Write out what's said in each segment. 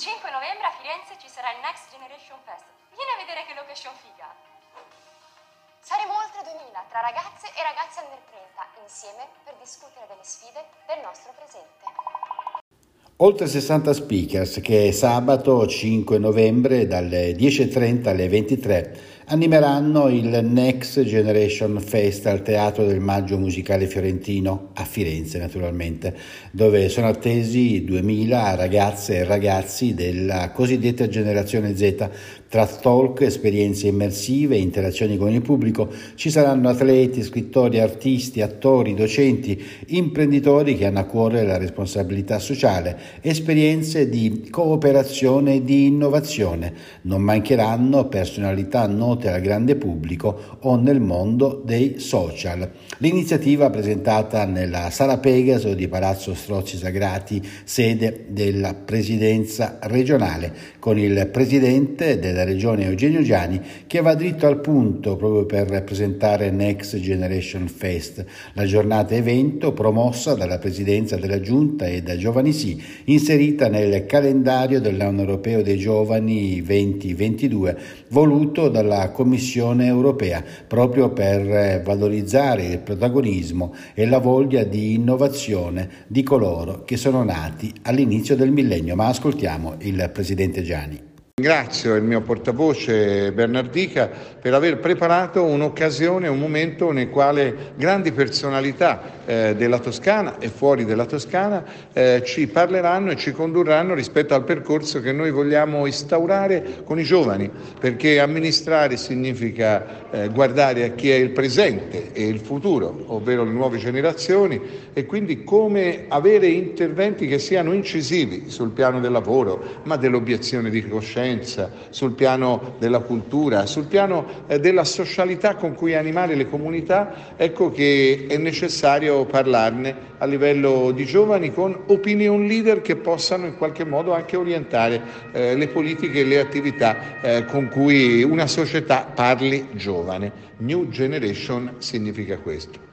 5 novembre a Firenze ci sarà il Next Generation Fest. Vieni a vedere che location figa. Saremo oltre 2000 tra ragazze e ragazzi under 30 insieme per discutere delle sfide del nostro presente. Oltre 60 speakers che sabato 5 novembre dalle 10.30 alle 23 animeranno il Next Generation Fest al Teatro del Maggio Musicale Fiorentino a Firenze naturalmente, dove sono attesi 2000 ragazze e ragazzi della cosiddetta generazione Z tra talk, esperienze immersive, interazioni con il pubblico ci saranno atleti, scrittori, artisti, attori, docenti, imprenditori che hanno a cuore la responsabilità sociale, esperienze di cooperazione e di innovazione. Non mancheranno personalità note al grande pubblico o nel mondo dei social. L'iniziativa presentata nella Sala Pegaso di Palazzo Strozzi Sagrati, sede della presidenza regionale, con il presidente della regione Eugenio Giani che va dritto al punto proprio per presentare Next Generation Fest, la giornata evento promossa dalla Presidenza della Giunta e da Giovani Sì, inserita nel calendario dell'anno europeo dei giovani 2022 voluto dalla Commissione europea proprio per valorizzare il protagonismo e la voglia di innovazione di coloro che sono nati all'inizio del millennio. Ma ascoltiamo il Presidente Gianni. Ringrazio il mio portavoce Bernardica per aver preparato un'occasione, un momento nel quale grandi personalità eh, della Toscana e fuori della Toscana eh, ci parleranno e ci condurranno rispetto al percorso che noi vogliamo instaurare con i giovani, perché amministrare significa eh, guardare a chi è il presente e il futuro, ovvero le nuove generazioni e quindi come avere interventi che siano incisivi sul piano del lavoro, ma dell'obiezione di coscienza conoscenza, sul piano della cultura, sul piano eh, della socialità con cui animare le comunità, ecco che è necessario parlarne a livello di giovani con opinion leader che possano in qualche modo anche orientare eh, le politiche e le attività eh, con cui una società parli giovane. New Generation significa questo.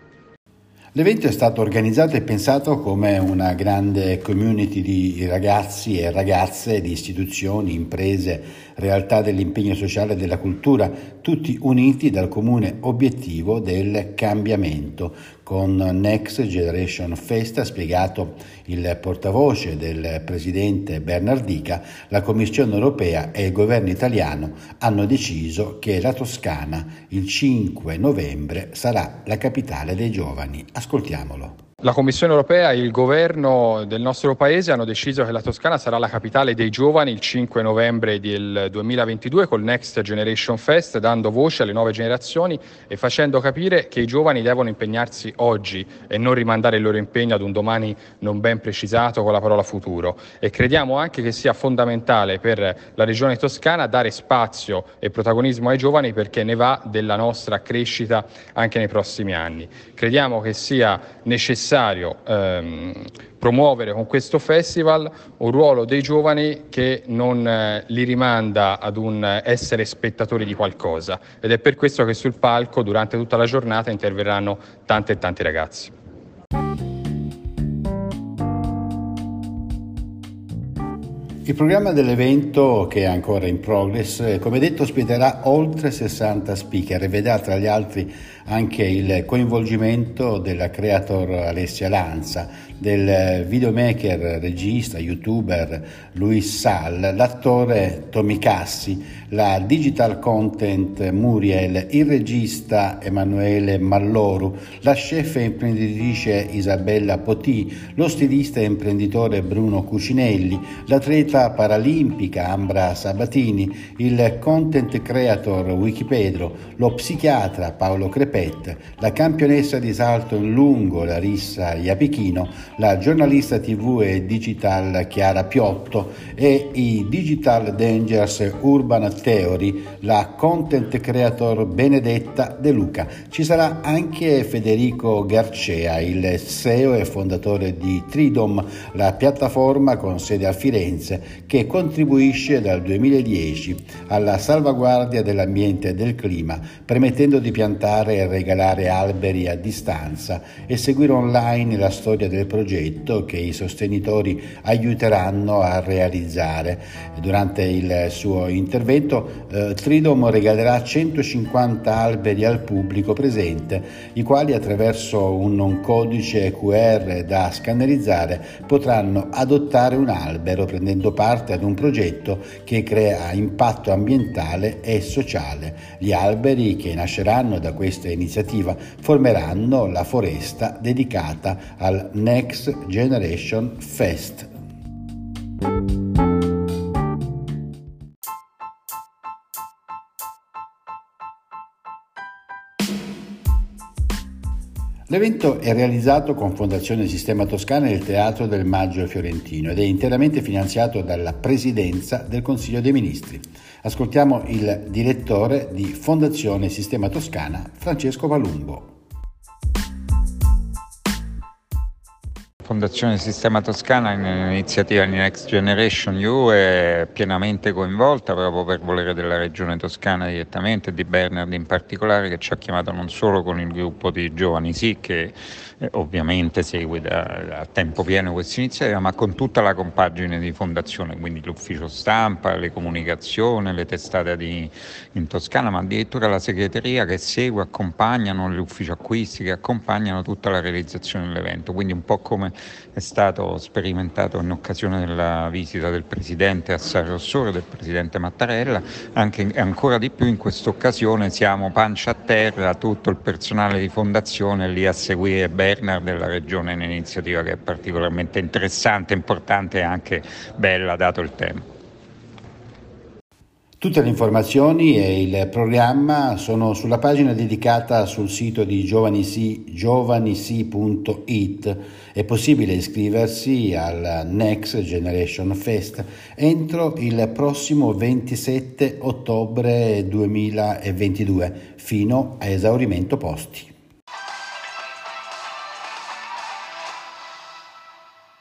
L'evento è stato organizzato e pensato come una grande community di ragazzi e ragazze, di istituzioni, imprese, realtà dell'impegno sociale e della cultura, tutti uniti dal comune obiettivo del cambiamento. Con Next Generation Fest, ha spiegato il portavoce del presidente Bernardica, la Commissione europea e il governo italiano hanno deciso che la Toscana il 5 novembre sarà la capitale dei giovani. Ascoltiamolo. La Commissione europea e il governo del nostro paese hanno deciso che la Toscana sarà la capitale dei giovani il 5 novembre del 2022 col Next Generation Fest, dando voce alle nuove generazioni e facendo capire che i giovani devono impegnarsi oggi e non rimandare il loro impegno ad un domani non ben precisato con la parola futuro. E crediamo anche che sia fondamentale per la regione toscana dare spazio e protagonismo ai giovani perché ne va della nostra crescita anche nei prossimi anni. Crediamo che sia necessario necessario ehm, promuovere con questo festival un ruolo dei giovani che non eh, li rimanda ad un essere spettatori di qualcosa ed è per questo che sul palco durante tutta la giornata interverranno tante e tanti ragazzi. Il programma dell'evento, che è ancora in progress, come detto ospiterà oltre 60 speaker e vedrà tra gli altri anche il coinvolgimento della creator Alessia Lanza, del videomaker, regista, youtuber Luis Sal, l'attore Tommy Cassi, la digital content Muriel, il regista Emanuele Malloru, la chef e imprenditrice Isabella Poti, lo stilista e imprenditore Bruno Cucinelli, l'atleta paralimpica Ambra Sabatini, il content creator Wikipedro, lo psichiatra Paolo Crepet, la campionessa di salto in lungo Larissa Iapichino, la giornalista tv e digital Chiara Piotto e i Digital Dangers Urban Theory, la content creator Benedetta De Luca. Ci sarà anche Federico Garcea, il CEO e fondatore di Tridom, la piattaforma con sede a Firenze che contribuisce dal 2010 alla salvaguardia dell'ambiente e del clima, permettendo di piantare e regalare alberi a distanza e seguire online la storia del progetto che i sostenitori aiuteranno a realizzare. Durante il suo intervento eh, Tridom regalerà 150 alberi al pubblico presente, i quali attraverso un codice QR da scannerizzare potranno adottare un albero prendendo parte ad un progetto che crea impatto ambientale e sociale. Gli alberi che nasceranno da questa iniziativa formeranno la foresta dedicata al Next Generation Fest. L'evento è realizzato con Fondazione Sistema Toscana e il Teatro del Maggio Fiorentino ed è interamente finanziato dalla Presidenza del Consiglio dei Ministri. Ascoltiamo il direttore di Fondazione Sistema Toscana, Francesco Palumbo. Fondazione Sistema Toscana in iniziativa di Next Generation EU è pienamente coinvolta proprio per volere della Regione Toscana direttamente di Bernard in particolare che ci ha chiamato non solo con il gruppo di Giovani Sì che eh, ovviamente segue da, a tempo pieno questa iniziativa ma con tutta la compagine di fondazione, quindi l'ufficio stampa, le comunicazioni, le testate di, in Toscana ma addirittura la segreteria che segue, accompagnano, l'ufficio acquisti che accompagnano tutta la realizzazione dell'evento, quindi un po' come è stato sperimentato in occasione della visita del Presidente a San Rossore, del Presidente Mattarella, anche ancora di più in questa occasione siamo pancia a terra, tutto il personale di fondazione lì a seguire Bernard della Regione, un'iniziativa che è particolarmente interessante, importante e anche bella dato il tempo. Tutte le informazioni e il programma sono sulla pagina dedicata sul sito di giovanisi, giovanisi.it. È possibile iscriversi al Next Generation Fest entro il prossimo 27 ottobre 2022 fino a esaurimento posti.